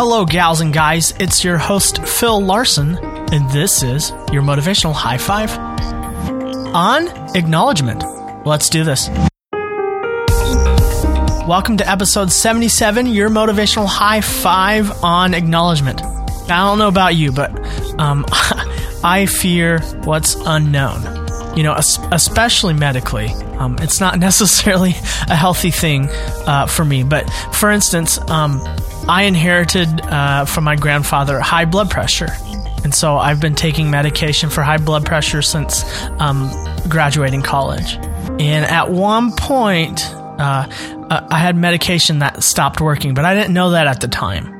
Hello, gals and guys. It's your host, Phil Larson, and this is your motivational high five on acknowledgement. Let's do this. Welcome to episode 77, your motivational high five on acknowledgement. I don't know about you, but um, I fear what's unknown you know, especially medically. Um, it's not necessarily a healthy thing uh, for me. But for instance, um, I inherited uh, from my grandfather high blood pressure. And so I've been taking medication for high blood pressure since um, graduating college. And at one point, uh, uh I had medication that stopped working, but I didn't know that at the time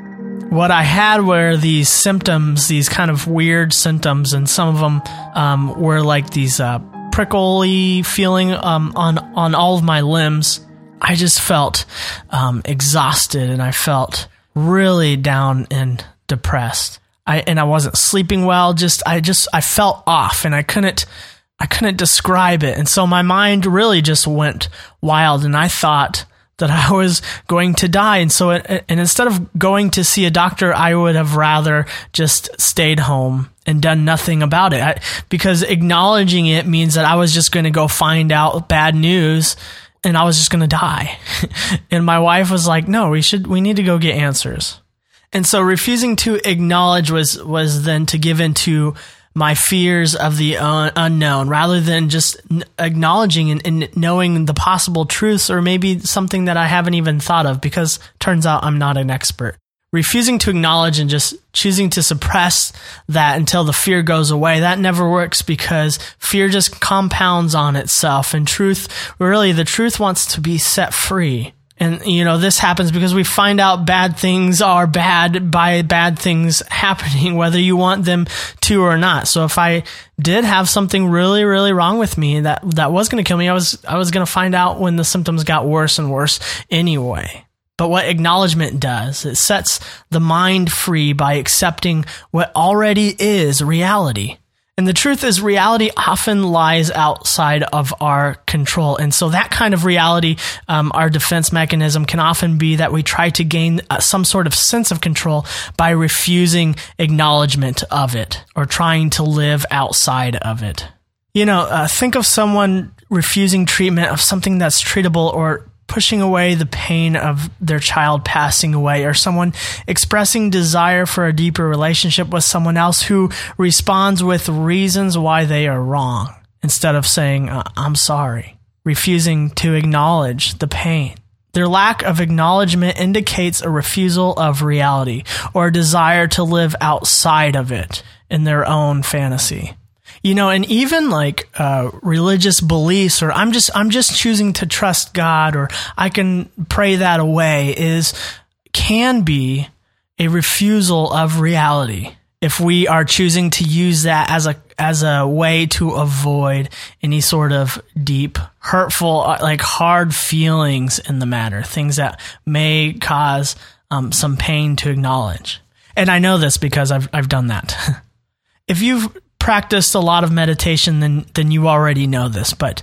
what I had were these symptoms, these kind of weird symptoms, and some of them um, were like these uh, prickly feeling um, on on all of my limbs. I just felt um, exhausted, and I felt really down and depressed. I and I wasn't sleeping well. Just I just I felt off, and I couldn't I couldn't describe it, and so my mind really just went wild, and I thought that I was going to die. And so, it, and instead of going to see a doctor, I would have rather just stayed home and done nothing about it. I, because acknowledging it means that I was just going to go find out bad news and I was just going to die. and my wife was like, no, we should, we need to go get answers. And so refusing to acknowledge was, was then to give into my fears of the un- unknown rather than just acknowledging and, and, knowing the possible truths or maybe something that I haven't even thought of because turns out I'm not an expert. Refusing to acknowledge and just choosing to suppress that until the fear goes away, that never works because fear just compounds on itself and truth, really the truth wants to be set free. And, you know, this happens because we find out bad things are bad by bad things happening, whether you want them to or not. So if I did have something really, really wrong with me that, that was going to kill me, I was, I was going to find out when the symptoms got worse and worse anyway. But what acknowledgement does, it sets the mind free by accepting what already is reality. And the truth is, reality often lies outside of our control. And so, that kind of reality, um, our defense mechanism can often be that we try to gain uh, some sort of sense of control by refusing acknowledgement of it or trying to live outside of it. You know, uh, think of someone refusing treatment of something that's treatable or pushing away the pain of their child passing away or someone expressing desire for a deeper relationship with someone else who responds with reasons why they are wrong instead of saying, uh, I'm sorry, refusing to acknowledge the pain. Their lack of acknowledgement indicates a refusal of reality or a desire to live outside of it in their own fantasy you know and even like uh, religious beliefs or i'm just i'm just choosing to trust god or i can pray that away is can be a refusal of reality if we are choosing to use that as a as a way to avoid any sort of deep hurtful uh, like hard feelings in the matter things that may cause um, some pain to acknowledge. And i know this because i've, I've done that. If you've practiced a lot of meditation, then then you already know this. But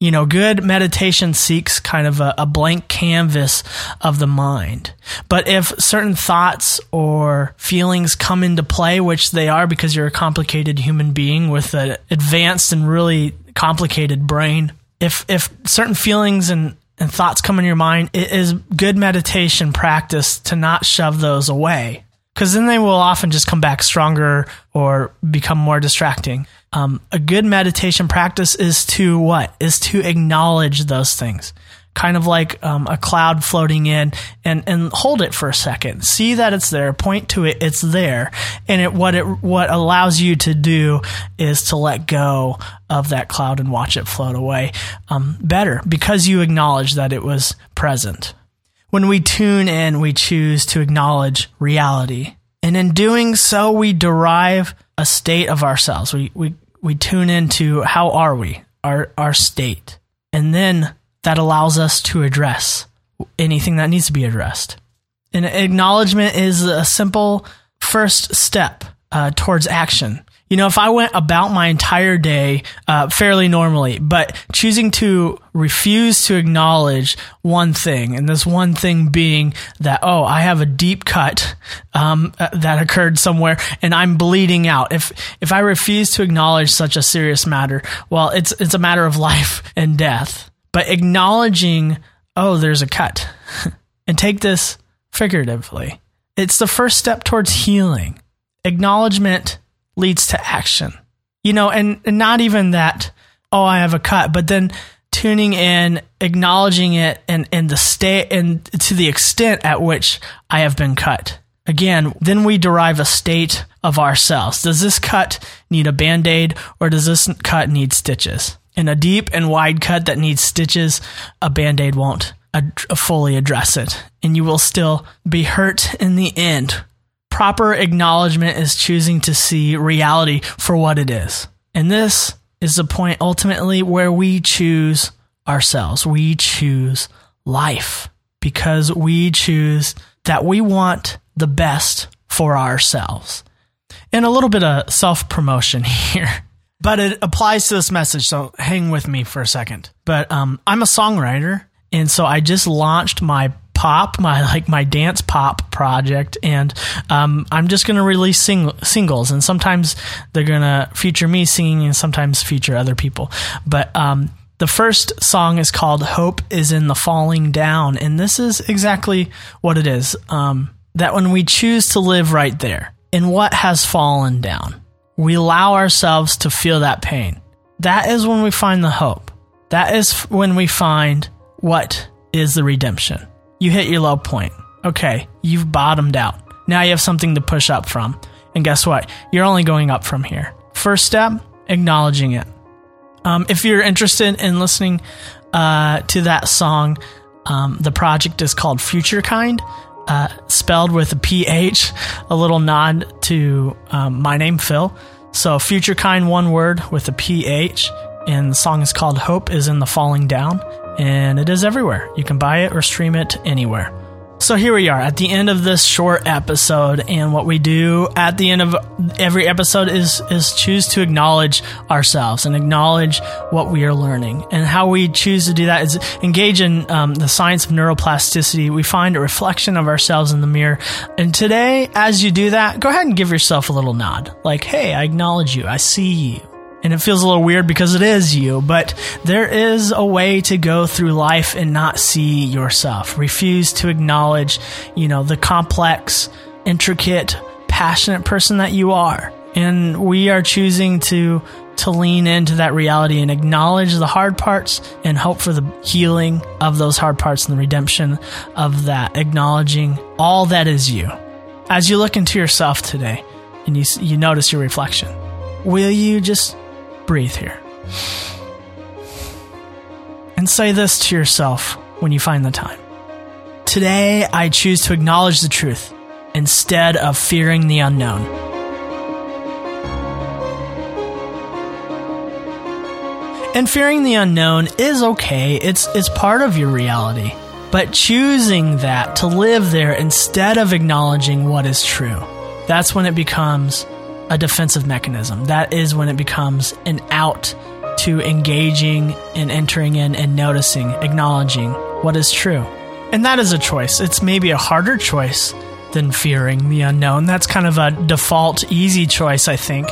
you know, good meditation seeks kind of a, a, blank canvas of the mind. But if certain thoughts or feelings come into play, which they are because you're a complicated human being with an advanced and really complicated brain, if if certain feelings and and thoughts come in your mind, it is good meditation practice to not shove those away because then they will often just come back stronger or become more distracting. Um, a good meditation practice is to what? Is to acknowledge those things. Kind of like um, a cloud floating in and, and hold it for a second. See that it's there, point to it, it's there. And it, what it, what allows you to do is to let go of that cloud and watch it float away um, better because you acknowledge that it was present. When we tune in, we choose to acknowledge reality. And in doing so, we derive a state of ourselves. We, we, we tune into how are we, our, our state. And then that allows us to address anything that needs to be addressed. And acknowledgement is a simple first step uh, towards action. You know, if I went about my entire day uh, fairly normally, but choosing to refuse to acknowledge one thing, and this one thing being that, oh, I have a deep cut um, that occurred somewhere, and I'm bleeding out. If if I refuse to acknowledge such a serious matter, well, it's it's a matter of life and death. But acknowledging, oh, there's a cut, and take this figuratively, it's the first step towards healing. Acknowledgement leads to action. You know, and, and not even that, oh, I have a cut, but then tuning in, acknowledging it and, and the state and to the extent at which I have been cut. Again, then we derive a state of ourselves. Does this cut need a band aid or does this cut need stitches? In a deep and wide cut that needs stitches, a band aid won't ad- fully address it. And you will still be hurt in the end Proper acknowledgement is choosing to see reality for what it is. And this is the point ultimately where we choose ourselves. We choose life because we choose that we want the best for ourselves. And a little bit of self promotion here, but it applies to this message. So hang with me for a second. But um, I'm a songwriter. And so I just launched my pop, my like my dance pop project, and um, I'm just gonna release sing- singles, and sometimes they're gonna feature me singing, and sometimes feature other people. But um, the first song is called "Hope Is in the Falling Down," and this is exactly what it is. Um, that when we choose to live right there in what has fallen down, we allow ourselves to feel that pain. That is when we find the hope. That is when we find what is the redemption you hit your low point. Okay, you've bottomed out. Now you have something to push up from. And guess what? You're only going up from here. First step, acknowledging it. Um, if you're interested in listening uh, to that song, um, the project is called Future Kind, uh, spelled with a PH, a little nod to um, my name, Phil. So, Future Kind, one word with a PH. And the song is called Hope is in the Falling Down and it is everywhere. You can buy it or stream it anywhere. So here we are at the end of this short episode, and what we do at the end of every episode is is choose to acknowledge ourselves and acknowledge what we are learning, and how we choose to do that is engage in um, the science of neuroplasticity. We find a reflection of ourselves in the mirror, and today, as you do that, go ahead and give yourself a little nod, like, "Hey, I acknowledge you. I see you." And it feels a little weird because it is you, but there is a way to go through life and not see yourself. Refuse to acknowledge, you know, the complex, intricate, passionate person that you are. And we are choosing to to lean into that reality and acknowledge the hard parts and hope for the healing of those hard parts and the redemption of that, acknowledging all that is you. As you look into yourself today and you, you notice your reflection, will you just breathe here. And say this to yourself when you find the time. Today, I choose to acknowledge the truth instead of fearing the unknown. And fearing the unknown is okay. It's it's part of your reality. But choosing that to live there instead of acknowledging what is true. That's when it becomes a defensive mechanism. That is when it becomes an out to engaging and entering in and noticing, acknowledging what is true. And that is a choice. It's maybe a harder choice than fearing the unknown. That's kind of a default, easy choice, I think.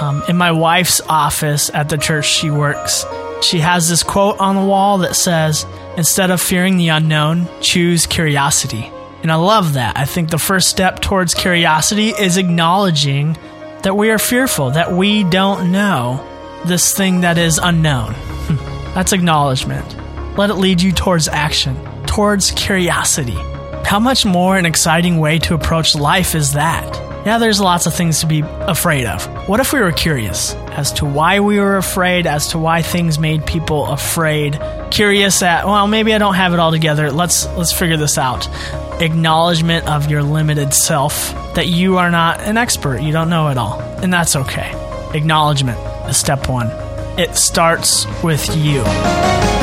Um, in my wife's office at the church she works, she has this quote on the wall that says, Instead of fearing the unknown, choose curiosity. And I love that. I think the first step towards curiosity is acknowledging that we are fearful, that we don't know this thing that is unknown. Hmm. That's acknowledgement. Let it lead you towards action, towards curiosity. How much more an exciting way to approach life is that? Yeah, there's lots of things to be afraid of. What if we were curious as to why we were afraid, as to why things made people afraid? Curious at, well, maybe I don't have it all together. Let's let's figure this out acknowledgement of your limited self that you are not an expert, you don't know it all, and that's okay. Acknowledgement is step one. It starts with you.